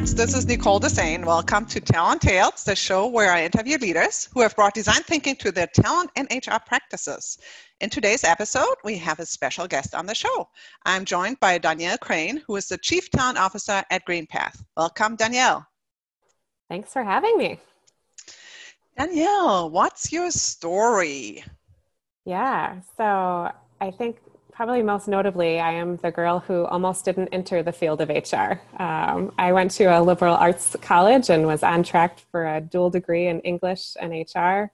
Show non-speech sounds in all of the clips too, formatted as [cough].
hearts, this is Nicole Dessain. Welcome to Talent Tales, the show where I interview leaders who have brought design thinking to their talent and HR practices. In today's episode, we have a special guest on the show. I'm joined by Danielle Crane, who is the Chief Talent Officer at GreenPath. Welcome, Danielle. Thanks for having me. Danielle, what's your story? Yeah, so I think probably most notably, I am the girl who almost didn't enter the field of HR. Um, I went to a liberal arts college and was on track for a dual degree in English and HR.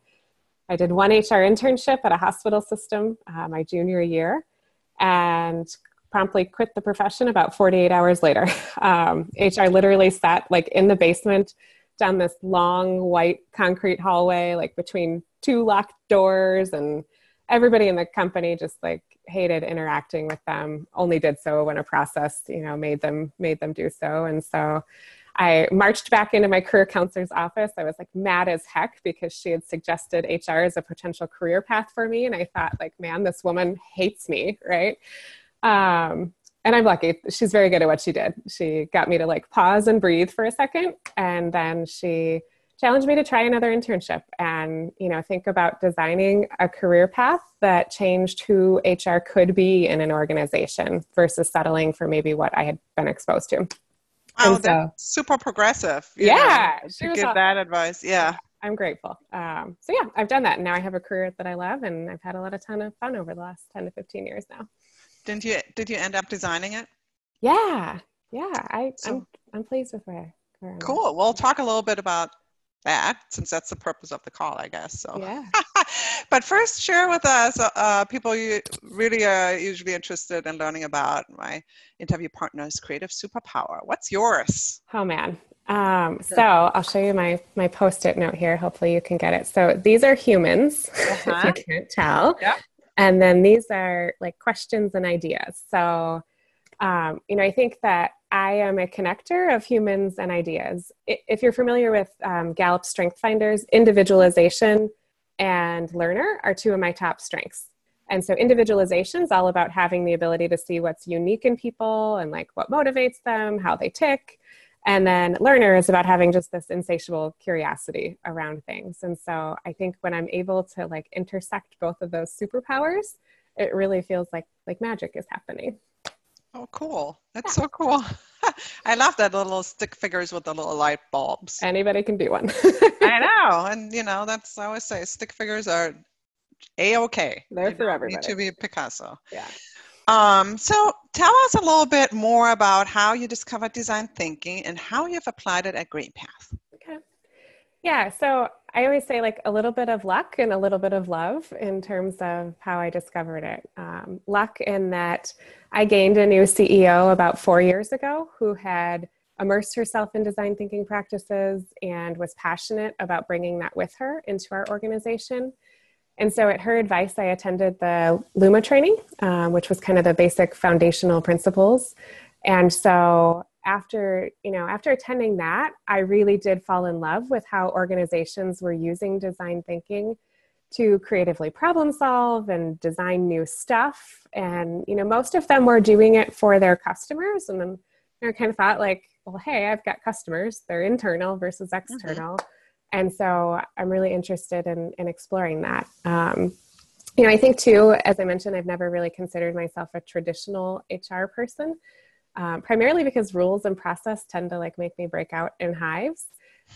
I did one HR internship at a hospital system uh, my junior year and promptly quit the profession about 48 hours later. [laughs] Um, HR literally sat like in the basement down this long white concrete hallway, like between two locked doors and everybody in the company just like hated interacting with them only did so when a process you know made them made them do so. And so i marched back into my career counselor's office. I was like mad as heck because she had suggested hr as a potential career path for me. And i thought like man this woman hates me right? Um, and i'm lucky. She's very good at what she did. She got me to like pause and breathe for a second. And then she challenged me to try another internship and you know think about designing a career path that changed who hr could be in an organization versus settling for maybe what i had been exposed to. Oh that's super progressive yeah know, to give awesome. that advice yeah. I'm grateful. Um, so yeah i've done that. And now i have a career that i love and i've had a lot of ton of fun over the last 10 to 15 years now. Didn't you did you end up designing it? Yeah yeah i so, I'm, I'm pleased with where, where cool. We'll talk a little bit about that since that's the purpose of the call i guess so yeah [laughs] but first share with us uh, uh, people you really are usually interested in learning about my interview partner's creative superpower what's yours oh man um, so I'll show you my my post-it note here. Hopefully you can get it. So these are humans, uh-huh. [laughs] if you can't tell. Yep. And then these are like questions and ideas. So um, you know, I think that I am a connector of humans and ideas. If you're familiar with um, Gallup Strength Finders, individualization and learner are two of my top strengths. And so individualization is all about having the ability to see what's unique in people and like what motivates them, how they tick. And then learner is about having just this insatiable curiosity around things. And so I think when I'm able to like intersect both of those superpowers, it really feels like like magic is happening. Oh, cool. That's yeah. so cool. [laughs] I love that little stick figures with the little light bulbs. Anybody can do one. I [laughs] know. And, you know, that's, I always say, stick figures are A-OK. They're you for everybody. Need to be Picasso. Yeah. Um, so tell us a little bit more about how you discovered design thinking and how you've applied it at GreenPath. Okay. Yeah, so I always say like a little bit of luck and a little bit of love in terms of how I discovered it. Um, luck in that I gained a new CEO about four years ago who had immersed herself in design thinking practices and was passionate about bringing that with her into our organization. And so, at her advice, I attended the Luma training, um, which was kind of the basic foundational principles. And so, after you know, after attending that, I really did fall in love with how organizations were using design thinking to creatively problem solve and design new stuff. And, you know, most of them were doing it for their customers. And then I kind of thought, like, well, hey, I've got customers, they're internal versus mm-hmm. external. Mm-hmm. And so I'm really interested in, in exploring that. Um, you know, I think too, as I mentioned, I've never really considered myself a traditional HR person, um, primarily because rules and process tend to like make me break out in hives.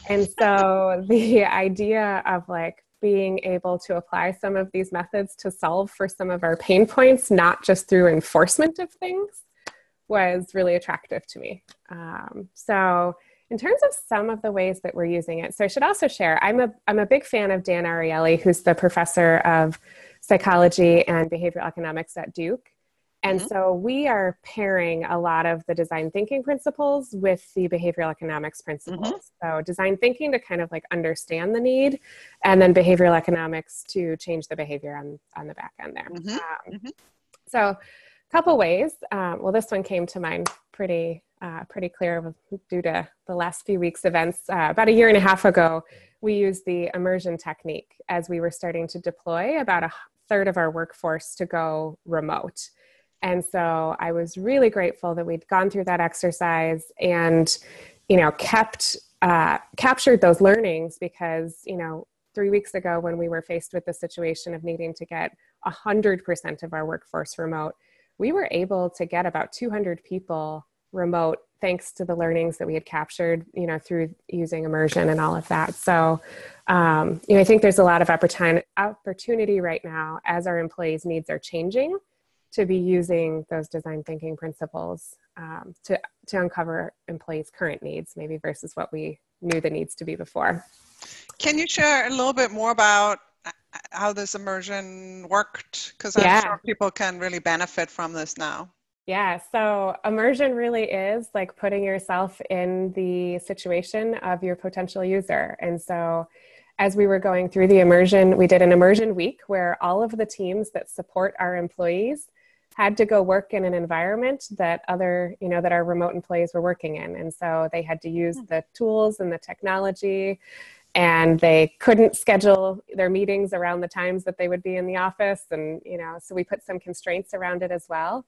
And so [laughs] the idea of like being able to apply some of these methods to solve for some of our pain points, not just through enforcement of things, was really attractive to me. Um, so, in terms of some of the ways that we're using it, so I should also share I'm a, I'm a big fan of Dan Ariely, who's the professor of psychology and behavioral economics at Duke. And mm-hmm. so we are pairing a lot of the design thinking principles with the behavioral economics principles. Mm-hmm. So design thinking to kind of like understand the need, and then behavioral economics to change the behavior on, on the back end there. Mm-hmm. Um, mm-hmm. so a couple ways. Um, well, this one came to mind pretty uh, pretty clear due to the last few weeks' events. Uh, about a year and a half ago, we used the immersion technique as we were starting to deploy about a third of our workforce to go remote. And so I was really grateful that we'd gone through that exercise and you know, kept uh, captured those learnings because you know three weeks ago when we were faced with the situation of needing to get 100% of our workforce remote we were able to get about 200 people remote thanks to the learnings that we had captured you know through using immersion and all of that. So um, you know i think there's a lot of opportunity opportunity right now as our employees needs are changing to be using those design thinking principles um, to to uncover employees current needs maybe versus what we knew the needs to be before can you share a little bit more about how this immersion worked because i'm yeah. sure people can really benefit from this now yeah, so immersion really is like putting yourself in the situation of your potential user. And so, as we were going through the immersion, we did an immersion week where all of the teams that support our employees had to go work in an environment that other, you know, that our remote employees were working in. And so they had to use hmm. the tools and the technology and they couldn't schedule their meetings around the times that they would be in the office and you know so we put some constraints around it as well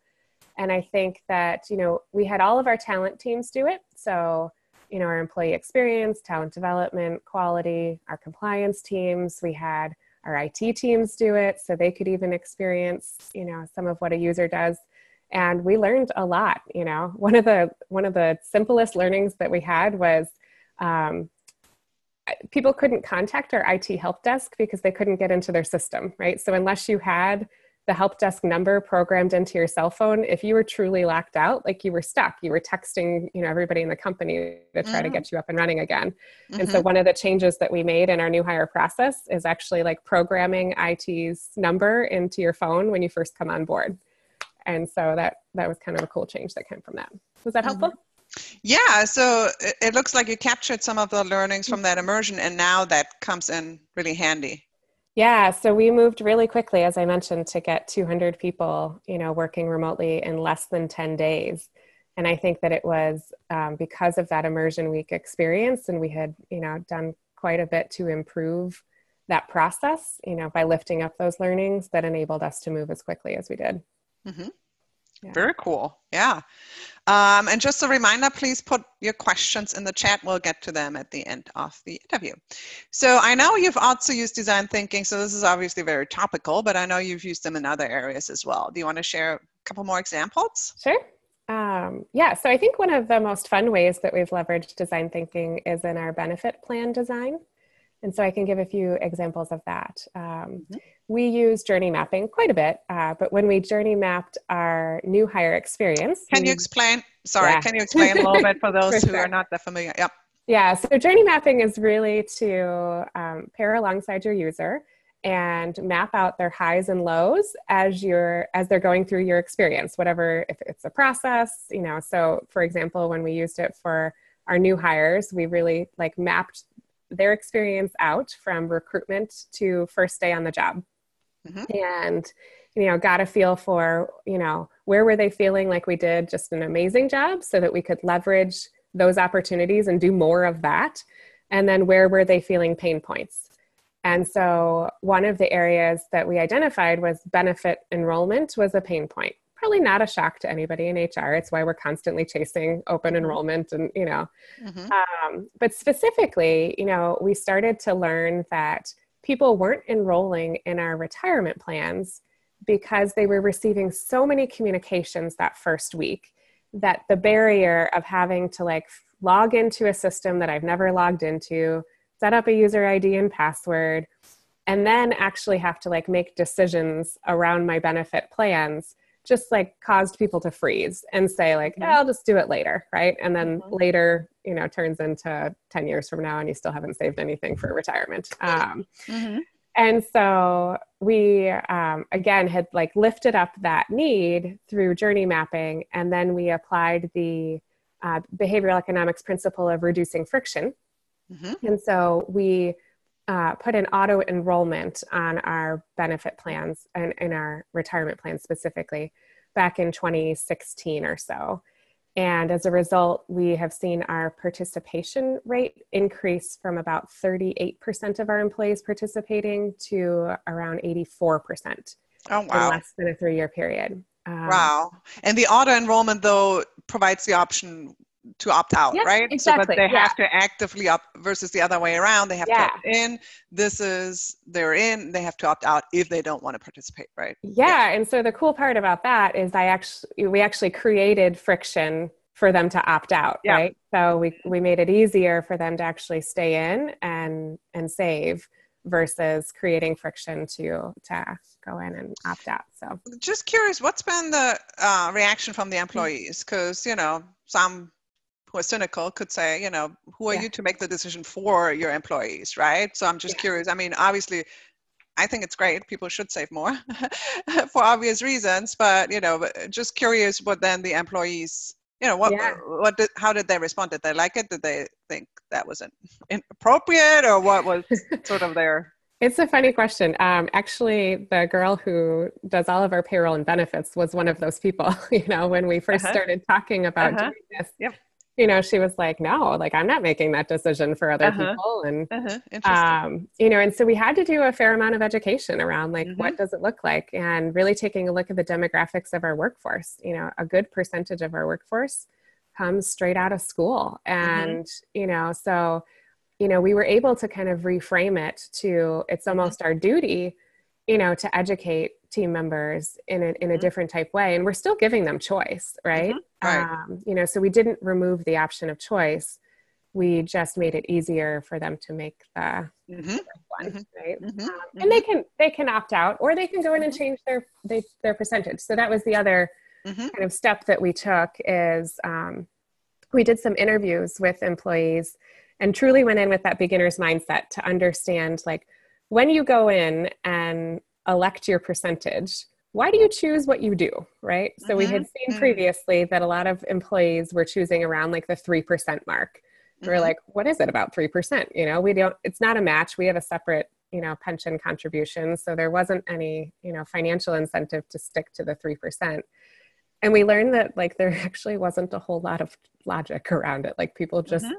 and I think that, you know, we had all of our talent teams do it. So, you know, our employee experience, talent development, quality, our compliance teams, we had our IT teams do it so they could even experience, you know, some of what a user does. And we learned a lot, you know. One of the one of the simplest learnings that we had was um, people couldn't contact our IT help desk because they couldn't get into their system, right? So unless you had the help desk number programmed into your cell phone if you were truly locked out like you were stuck you were texting you know everybody in the company to try mm-hmm. to get you up and running again mm-hmm. and so mm-hmm. one of the changes that we made in our new hire process is actually like programming it's number into your phone when you first come on board and so that that was kind of a cool change that came from that was that helpful mm-hmm. yeah so it looks like you captured some of the learnings from that immersion and now that comes in really handy yeah, so we moved really quickly, as I mentioned, to get 200 people, you know, working remotely in less than 10 days. And I think that it was um, because of that immersion week experience, and we had, you know, done quite a bit to improve that process, you know, by lifting up those learnings that enabled us to move as quickly as we did. Mm-hmm. Yeah. Very cool. Yeah. Um, and just a reminder, please put your questions in the chat. We'll get to them at the end of the interview. So I know you've also used design thinking. So this is obviously very topical, but I know you've used them in other areas as well. Do you want to share a couple more examples? Sure. Um, yeah, so I think one of the most fun ways that we've leveraged design thinking is in our benefit plan design. And so I can give a few examples of that. Um, mm-hmm. We use journey mapping quite a bit, uh, but when we journey mapped our new hire experience. Can we, you explain? Sorry, yeah. can you explain a little bit for [laughs] those for who sure. are not that familiar? Yep. Yeah, so journey mapping is really to um, pair alongside your user and map out their highs and lows as you're as they're going through your experience whatever if it's a process you know so for example when we used it for our new hires we really like mapped their experience out from recruitment to first day on the job. Mm-hmm. and you know got a feel for you know where were they feeling like we did just an amazing job so that we could leverage those opportunities and do more of that. And then where were they feeling pain points? And so one of the areas that we identified was benefit enrollment was a pain point probably not a shock to anybody in HR. It's why we're constantly chasing open mm-hmm. enrollment and, you know, mm-hmm. um, but specifically, you know, we started to learn that people weren't enrolling in our retirement plans because they were receiving so many communications that first week that the barrier of having to like log into a system that I've never logged into, set up a user ID and password, and then actually have to like make decisions around my benefit plans just like caused people to freeze and say like mm-hmm. i'll just do it later right and then mm-hmm. later you know turns into 10 years from now and you still haven't saved anything for retirement um, mm-hmm. and so we um, again had like lifted up that need through journey mapping and then we applied the uh, behavioral economics principle of reducing friction mm-hmm. and so we uh, put an auto enrollment on our benefit plans and in our retirement plans specifically back in 2016 or so. And as a result, we have seen our participation rate increase from about 38% of our employees participating to around 84% oh, wow. in less than a three year period. Um, wow. And the auto enrollment, though, provides the option to opt out, yeah, right? Exactly. So that they yeah. have to actively opt versus the other way around. They have Yeah. to opt in. This is they're in. They have to opt out if they don't want to participate, right? Yeah, and so the cool part about that is I actually we actually created friction for them to opt out, right? So we we made it easier for them to actually stay in and and save versus creating friction to to go in and opt out. So Just curious, what's been the uh, reaction from the employees? Because you know some who are cynical could say, you know, who are Yeah. you to make the decision for your employees, right? So I'm just Yeah. curious. I mean, obviously, I think it's great. People should save more [laughs] for obvious reasons, but you know, just curious what then the employees, you know, what Yeah. what did how did they respond? Did they like it? Did they think that was in- inappropriate, or what was [laughs] sort of their It's a funny question. Um, actually, the girl who does all of our payroll and benefits was one of those people. [laughs] You know, when we 1st Uh-huh. started talking about Uh-huh. doing this, Yep. You know, she was like, "No, like I'm not making that decision for other Uh-huh. people." And uh interesting? um, you know, and so we had to do a fair amount of education around like Mhm. what does it look like, and really taking a look at the demographics of our workforce. You know, a good percentage of our workforce comes straight out of school, and you know, so you know, we were able to kind of reframe it to it's almost our duty, you know, to educate team members in a, in a Mhm. different type way. And we're still giving them choice, right? Right. Um, you know, so we didn't remove the option of choice. We just made it easier for them to make the hmm one, Mhm. right? hmm Um, and they can they can opt out or they can go in and change their they, their percentage. So that was the other kind of step that we took is um, we did some interviews with employees and truly went in with that beginner's mindset to understand like when you go in and elect your percentage why do you choose what you do right? So we had seen Mhm. previously that a lot of employees were choosing around like the 3% mark. We're Mhm. like what is it about 3% you know we don't it's not a match. We have a separate you know pension contribution. So there wasn't any you know financial incentive to stick to the 3% and we learned that like there [laughs] actually wasn't a whole lot of logic around it. Like people just Mhm.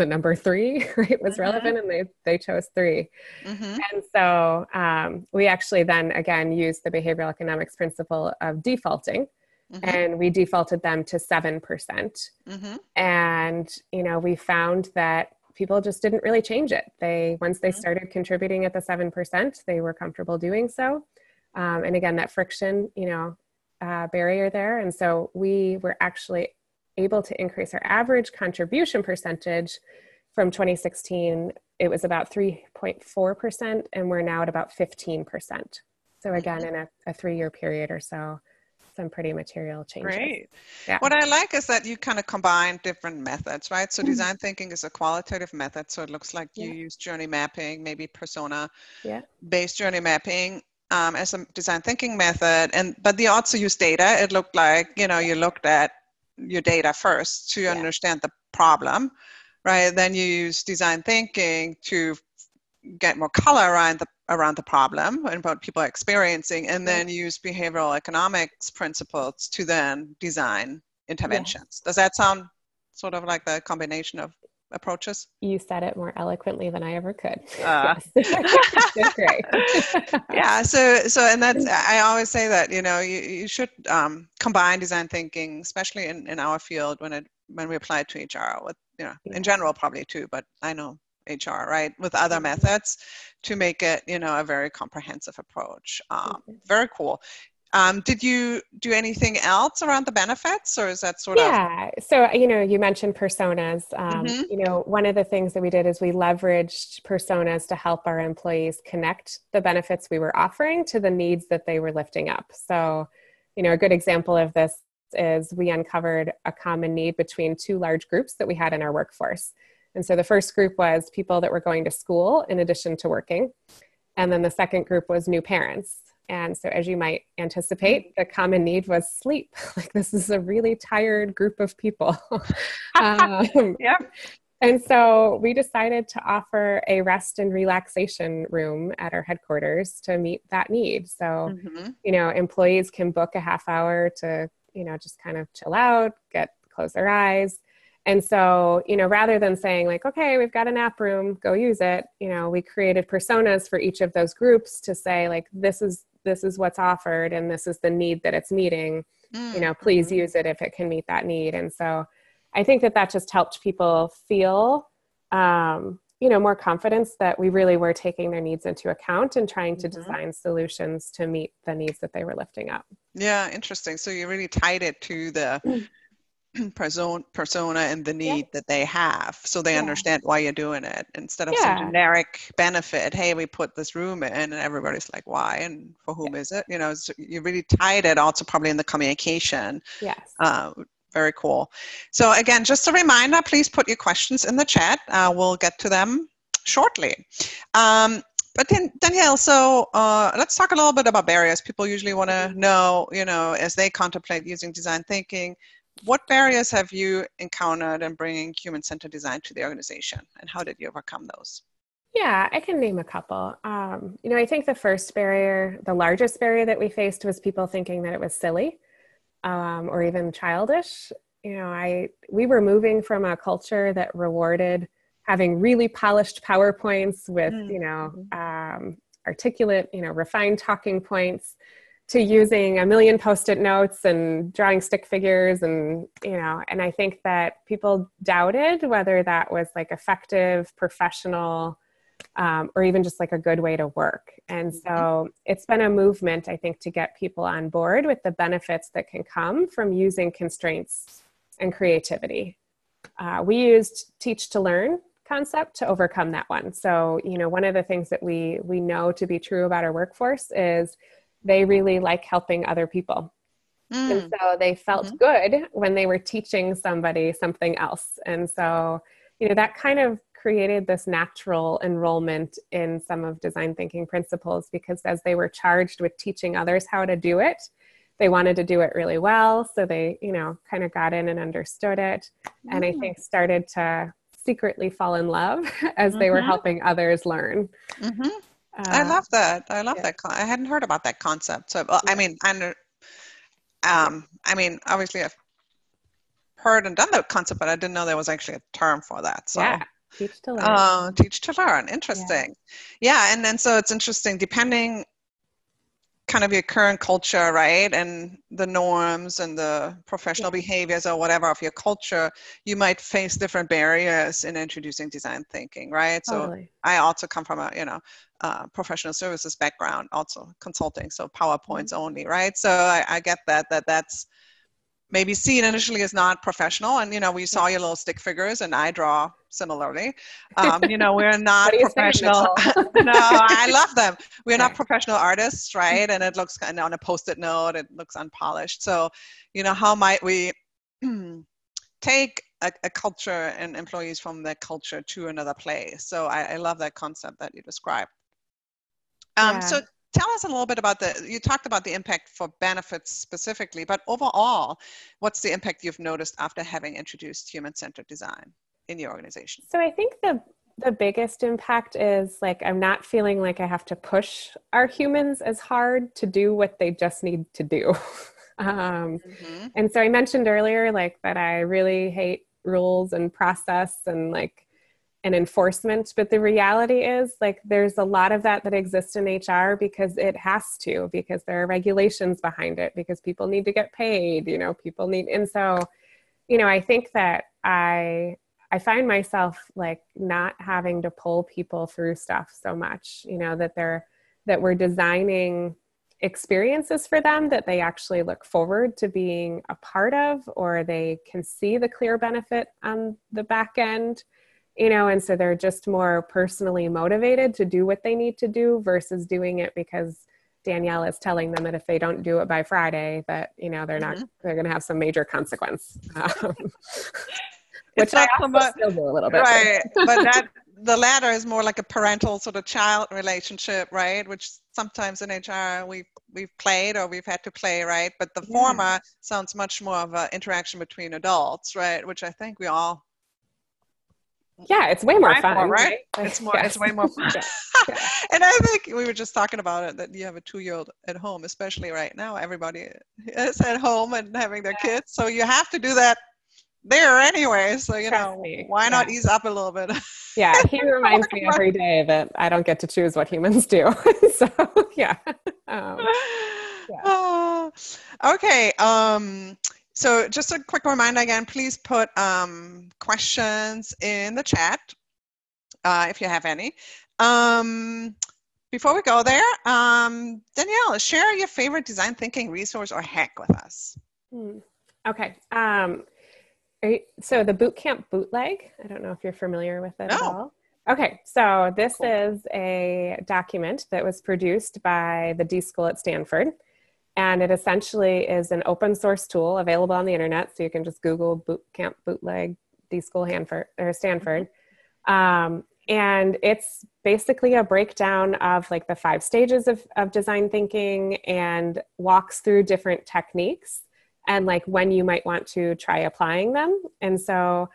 The number three [laughs] right was Mhm. relevant and they they chose three. Hmm and so um, we actually then again used the behavioral economics principle of defaulting Mhm. and we defaulted them to 7% hmm and you know we found that people just didn't really change it. They once they started contributing at the 7% they were comfortable doing so. Um, and again that friction you know uh, barrier there. And so we were actually able to increase our average contribution percentage from 2016 it was about 3.4% and we're now at about 15% so again in a, a three-year period or so some pretty material changes Great. Yeah. What I like is that you kind of combine different methods, right? So Mhm. design thinking is a qualitative method. So it looks like you Yeah. use journey mapping, maybe persona Yeah. based journey mapping um, as a design thinking method. And but you also use data. It looked like, you know, you looked at your data first to Yeah. understand the problem, right? Then you use design thinking to get more color around the around the problem and what people are experiencing and Yeah. then use behavioral economics principles to then design interventions does that sound sort of like the combination of approaches You said it more eloquently than I ever could. [laughs] Yes. [laughs] [laughs] Yeah so so and that's i always say that you know you, you should um, combine design thinking especially in, in our field when it when we apply it to hr with you know Yeah. in general probably too but i know hr right with other methods to make it you know a very comprehensive approach um, Mhm. very cool um, did you do anything else around the benefits or is that sort of Yeah. So, you know, you mentioned personas. Um, Mhm. You know, one of the things that we did is we leveraged personas to help our employees connect the benefits we were offering to the needs that they were lifting up. So, you know, a good example of this is we uncovered a common need between two large groups that we had in our workforce. And so the first group was people that were going to school in addition to working. And then the second group was new parents. And so, as you might anticipate, the common need was sleep. [laughs] Like, this is a really tired group of people. [laughs] [laughs] um, Yep. and so, we decided to offer a rest and relaxation room at our headquarters to meet that need. So, Mhm. you know, employees can book a half hour to, you know, just kind of chill out, get close their eyes. And so, you know, rather than saying like, okay, we've got a nap room, go use it, you know, we created personas for each of those groups to say like, this is this is what's offered and this is the need that it's meeting. You know, please Mhm. use it if it can meet that need. And so, I think that that just helped people feel, um, you know, more confidence that we really were taking their needs into account and trying to mm-hmm. design solutions to meet the needs that they were lifting up. Yeah, interesting. So you really tied it to the [clears throat] [clears throat] persona persona and the need yeah. that they have so they yeah. understand why you're doing it instead of yeah. some generic benefit hey we put this room in and everybody's like why and for whom is it you know so you really tied it also probably in the communication yes uh, very cool so again just a reminder please put your questions in the chat uh, we'll get to them shortly um, but then danielle so uh, let's talk a little bit about barriers people usually want to mm-hmm. know you know as they contemplate using design thinking what barriers have you encountered in bringing human-centered design to the organization and how did you overcome those yeah i can name a couple um, you know i think the first barrier the largest barrier that we faced was people thinking that it was silly um, or even childish you know i we were moving from a culture that rewarded having really polished powerpoints with mm. you know mm-hmm. um, articulate you know refined talking points to using a million post-it notes and drawing stick figures and you know and i think that people doubted whether that was like effective professional um, or even just like a good way to work. And so mm-hmm. it's been a movement i think to get people on board with the benefits that can come from using constraints and creativity. Uh, we used teach to learn concept to overcome that one. So you know one of the things that we we know to be true about our workforce is they really like helping other people. Mm. And so they felt mm-hmm. good when they were teaching somebody something else. And so, you know, that kind of created this natural enrollment in some of design thinking principles because as they were charged with teaching others how to do it, they wanted to do it really well. So they, you know, kind of got in and understood it. Mm. And I mm. think started to secretly fall in love [laughs] as mm-hmm. they were mm-hmm. helping others learn. Mm-hmm. Uh, I love that. I love yeah. that. Con- I hadn't heard about that concept. So, well, yeah. I mean, I, um, I mean, obviously, I've heard and done that concept, but I didn't know there was actually a term for that. So, yeah. Teach to learn. Uh, teach to learn. Interesting. Yeah. yeah. And then so it's interesting, depending kind of your current culture, right? And the norms and the professional yeah. behaviors or whatever of your culture, you might face different barriers in introducing design thinking, right? Totally. So I also come from a, you know, uh, professional services background, also consulting, so PowerPoints mm-hmm. only, right? So I, I get that, that that's, maybe seen initially as not professional. And, you know, we saw your little stick figures and I draw similarly. [laughs] Um, you know, we're not professional. [laughs] no, I love them. We're not professional artists, right? And it looks kind of on a post-it note, it looks unpolished. So, you know, how might we [clears throat] take a, a, culture and employees from that culture to another place? So I, I love that concept that you described. Um, yeah. So tell us a little bit about the you talked about the impact for benefits specifically but overall what's the impact you've noticed after having introduced human-centered design in your organization so i think the the biggest impact is like i'm not feeling like i have to push our humans as hard to do what they just need to do [laughs] um, mm-hmm. and so i mentioned earlier like that i really hate rules and process and like and enforcement but the reality is like there's a lot of that that exists in hr because it has to because there are regulations behind it because people need to get paid you know people need and so you know i think that i i find myself like not having to pull people through stuff so much you know that they're that we're designing experiences for them that they actually look forward to being a part of or they can see the clear benefit on the back end you know and so they're just more personally motivated to do what they need to do versus doing it because danielle is telling them that if they don't do it by friday that you know they're mm-hmm. not they're going to have some major consequence [laughs] um, which i also still do a little bit right [laughs] but that the latter is more like a parental sort of child relationship right which sometimes in hr we've we've played or we've had to play right but the yeah. former sounds much more of an interaction between adults right which i think we all yeah it's way more fun more, right? right? it's more yes. it's way more fun [laughs] yeah. [laughs] and i think we were just talking about it that you have a two-year-old at home especially right now everybody is at home and having their yeah. kids so you have to do that there anyway so you Trust know me. why not ease up a little bit [laughs] yeah he reminds me every day that i don't get to choose what humans do [laughs] so yeah, [laughs] um, yeah. Uh, [sighs] okay um so just a quick reminder again, please put um, questions in the chat uh, if you have any. Um, before we go there, um, Danielle, share your favorite design thinking resource or hack with us. Hmm. Okay. Um, you, so the Bootcamp bootleg, I don't know if you're familiar with it no. at all. Okay, so this cool. is a document that was produced by the D School at Stanford. And it essentially is an open source tool available on the internet. So you can just Google Bootcamp bootleg D School Hanford or Stanford. Um, and it's basically a breakdown of like the five stages of, of design thinking and walks through different techniques and like when you might want to try applying them. And so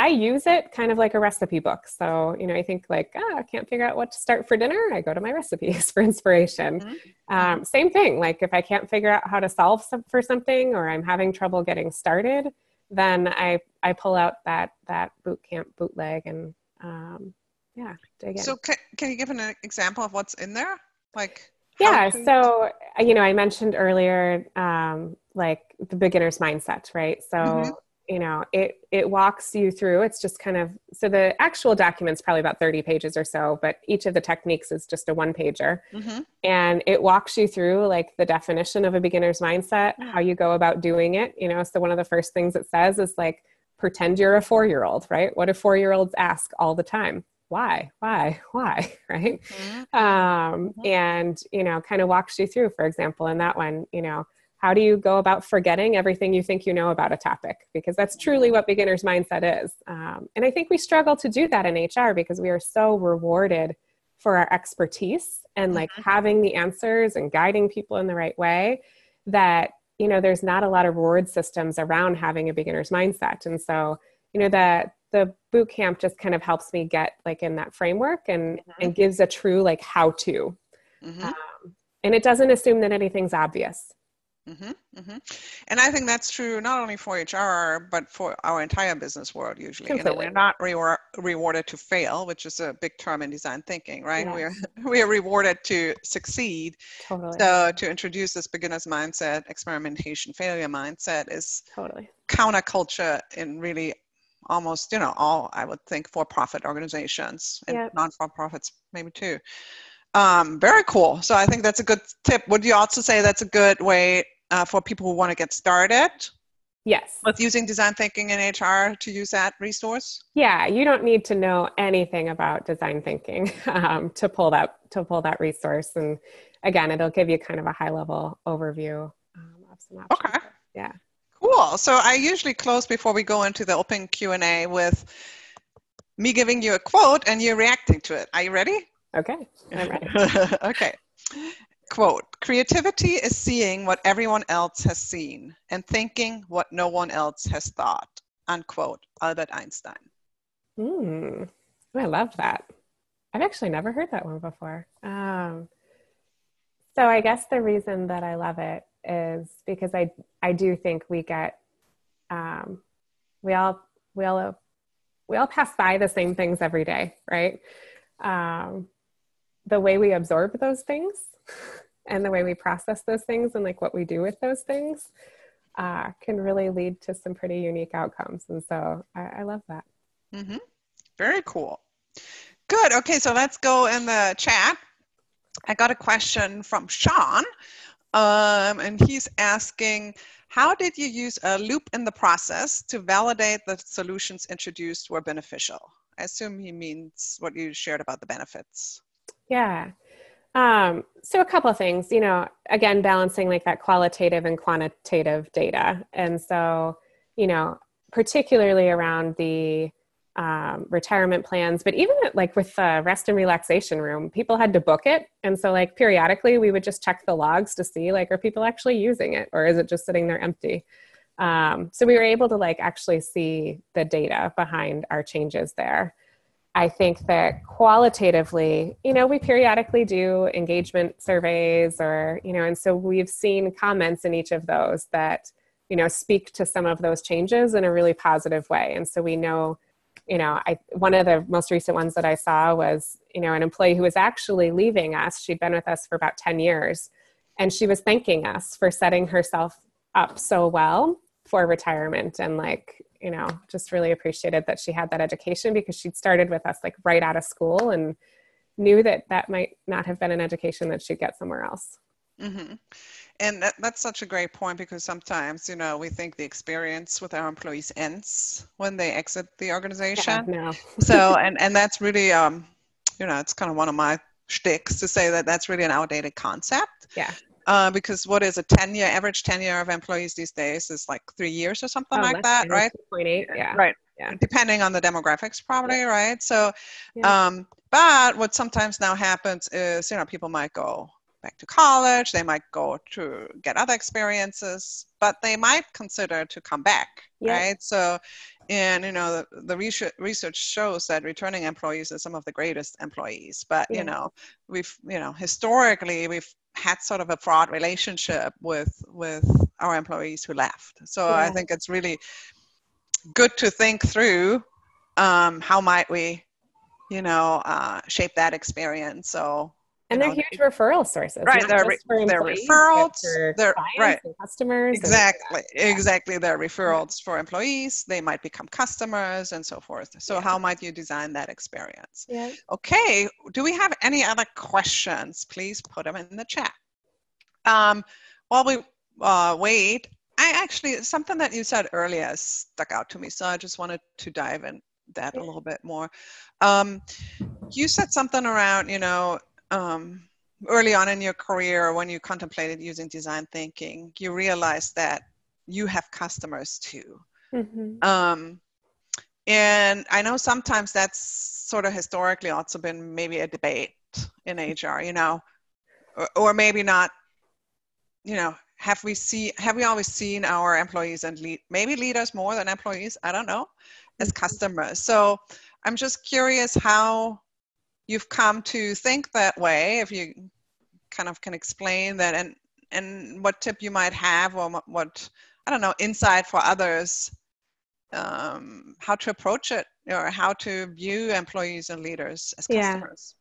I use it kind of like a recipe book. So, you know, I think like, ah, I can't figure out what to start for dinner. I go to my recipes [laughs] for inspiration. Mm-hmm. Um, same thing. Like if I can't figure out how to solve some, for something or I'm having trouble getting started, then I, I pull out that, that boot camp bootleg and, um, yeah, dig in. So can, can you give an example of what's in there? Like, yeah. So, you know, I mentioned earlier, um, like the beginner's mindset, right? So, mm-hmm. you know, it it walks you through. It's just kind of so the actual document's probably about 30 pages or so, but each of the techniques is just a one pager. Mm-hmm. And it walks you through like the definition of a beginner's mindset, mm-hmm. how you go about doing it. You know, so one of the first things it says is like pretend you're a four year old, right? What do four year olds ask all the time? Why why [laughs] why right mm-hmm. um, mm-hmm. and you know kind of walks you through for example in that one you know how do you go about forgetting everything you think you know about a topic because that's truly what beginner's mindset is um, and i think we struggle to do that in hr because we are so rewarded for our expertise and like mm-hmm. having the answers and guiding people in the right way that you know there's not a lot of reward systems around having a beginner's mindset and so you know that the boot camp just kind of helps me get like in that framework and mm-hmm. and gives a true like how to mm-hmm. um, and it doesn't assume that anything's obvious mm-hmm, mm-hmm. And I think that's true not only for HR, but for our entire business world usually. You know, we're not re- rewarded to fail, which is a big term in design thinking, right? Yes. We're, [laughs] we are rewarded to succeed. Totally. So to introduce this beginner's mindset, experimentation, failure mindset is totally counterculture in really almost you know all i would think for-profit organizations and yep. non-for-profits maybe too. Um, very cool. So i think that's a good tip. Would you also say that's a good way uh, for people who want to get started? Yes. With using design thinking in hr to use that resource? Yeah you don't need to know anything about design thinking [laughs] um, to pull that to pull that resource. And again it'll give you kind of a high level overview um, of some options. Okay. Yeah Cool. So I usually close before we go into the open Q&A with me giving you a quote and you reacting to it. Are you ready? Okay, I'm ready. [laughs] okay. Quote, creativity is seeing what everyone else has seen and thinking what no one else has thought. Unquote, Albert Einstein. Hmm, I love that. I've actually never heard that one before. Um, so I guess the reason that I love it is because I I do think we get um, we all we all we all pass by the same things every day, right? Um, the way we absorb those things [laughs] and the way we process those things and like what we do with those things uh, can really lead to some pretty unique outcomes. And so I, I love that. Mm-hmm. Very cool. Good. Okay, so let's go in the chat. I got a question from Sean um, and he's asking, how did you use a loop in the process to validate that solutions introduced were beneficial? I assume he means what you shared about the benefits. Yeah. Um, so a couple of things, you know, again, balancing like that qualitative and quantitative data. And so, you know, particularly around the um, retirement plans, but even like with the rest and relaxation room, people had to book it. And so, like, periodically, we would just check the logs to see, like, are people actually using it or is it just sitting there empty? Um, so, we were able to, like, actually see the data behind our changes there. I think that qualitatively, you know, we periodically do engagement surveys or, you know, and so we've seen comments in each of those that, you know, speak to some of those changes in a really positive way. And so we know you know, I one of the most recent ones that I saw was, you know, an employee who was actually leaving us. She'd been with us for about 10 years, and she was thanking us for setting herself up so well for retirement and like you know just really appreciated that she had that education because she'd started with us like right out of school and knew that that might not have been an education that she'd get somewhere else mm-hmm. And that, that's such a great point because sometimes you know we think the experience with our employees ends when they exit the organization yeah, no. so and and that's really um you know it's kind of one of my shticks to say that that's really an outdated concept yeah uh, because what is a 10 year average tenure of employees these days is like three years or something oh, like that, right? 2.8, yeah. Right. Yeah. Depending on the demographics, probably, yeah. right? So, yeah. um, but what sometimes now happens is, you know, people might go back to college, they might go to get other experiences, but they might consider to come back, yeah. right? So, and you know, the, the research, research shows that returning employees are some of the greatest employees. But you know, we've you know historically we've had sort of a fraud relationship with with our employees who left. So yeah. I think it's really good to think through um, how might we, you know, uh, shape that experience. So and they're know, huge referral sources right they're, re- they're referrals they're right. customers exactly and, exactly they're referrals for employees they might become customers and so forth. So yeah. how might you design that experience? Yeah. okay do we have any other questions? Please put them in the chat. Um, while we uh, wait i actually something that you said earlier stuck out to me so i just wanted to dive in that a little bit more. Um, you said something around you know um, early on in your career when you contemplated using design thinking you realized that you have customers too mm-hmm. um, and i know sometimes that's sort of historically also been maybe a debate in hr you know or, or maybe not you know have we see have we always seen our employees and lead maybe leaders more than employees i don't know as mm-hmm. customers so i'm just curious how you've come to think that way if you kind of can explain that and and what tip you might have or what i don't know insight for others um, how to approach it or how to view employees and leaders as customers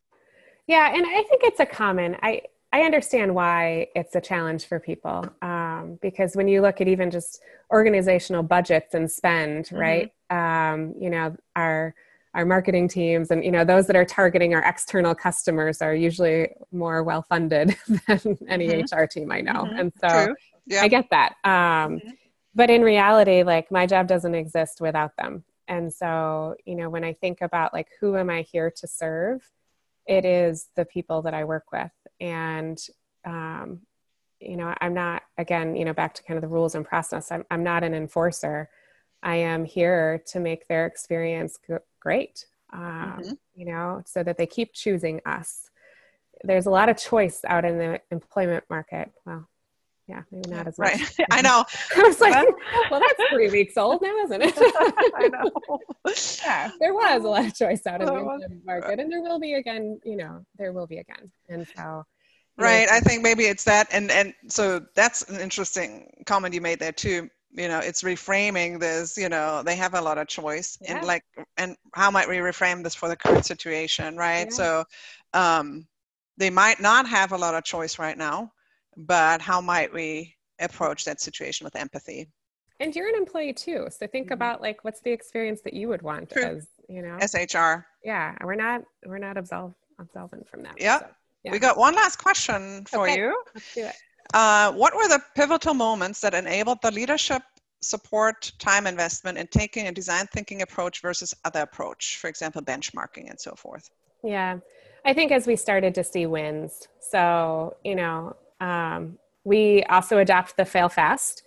yeah, yeah and i think it's a common i I understand why it's a challenge for people um, because when you look at even just organizational budgets and spend, mm-hmm. right? Um, you know, our our marketing teams and you know those that are targeting our external customers are usually more well funded [laughs] than any mm-hmm. hr team i know mm-hmm. and so yeah. i get that um, mm-hmm. but in reality like my job doesn't exist without them and so you know when i think about like who am i here to serve it is the people that i work with and um, you know i'm not again you know back to kind of the rules and process i'm, I'm not an enforcer i am here to make their experience great um, mm-hmm. you know so that they keep choosing us. There's a lot of choice out in the employment market. Well yeah maybe not as right. [laughs] I know. [laughs] I was like [laughs] well that's three weeks old now isn't it? I know. Yeah. There was a lot of choice out in the employment market and there will be again you know there will be again. And so right. I think maybe it's that and and so that's an interesting comment you made there too you know it's reframing this you know they have a lot of choice yeah. and like and how might we reframe this for the current situation right yeah. so um they might not have a lot of choice right now but how might we approach that situation with empathy and you're an employee too so think mm-hmm. about like what's the experience that you would want True. as you know shr yeah we're not we're not absolved absolvent from that yep. So, yeah we got one last question for okay. you let's do it uh, what were the pivotal moments that enabled the leadership support time investment in taking a design thinking approach versus other approach, for example, benchmarking and so forth? Yeah, I think as we started to see wins, so, you know, um, we also adopt the fail fast.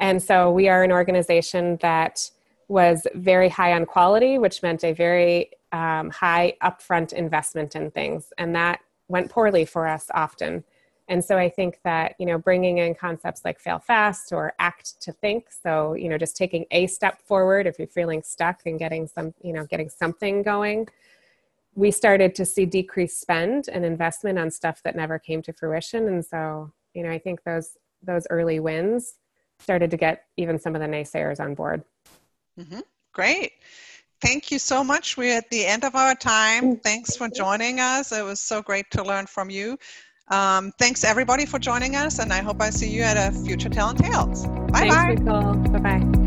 And so we are an organization that was very high on quality, which meant a very um, high upfront investment in things. And that went poorly for us often. And so I think that, you know, bringing in concepts like fail fast or act to think. So, you know, just taking a step forward if you're feeling stuck and getting some, you know, getting something going. We started to see decreased spend and investment on stuff that never came to fruition. And so, you know, I think those those early wins started to get even some of the naysayers on board. Mm-hmm. Great. Thank you so much. We're at the end of our time. Thanks for joining us. It was so great to learn from you. Um, thanks everybody for joining us, and I hope I see you at a future Talent Tales. Bye bye. Bye bye.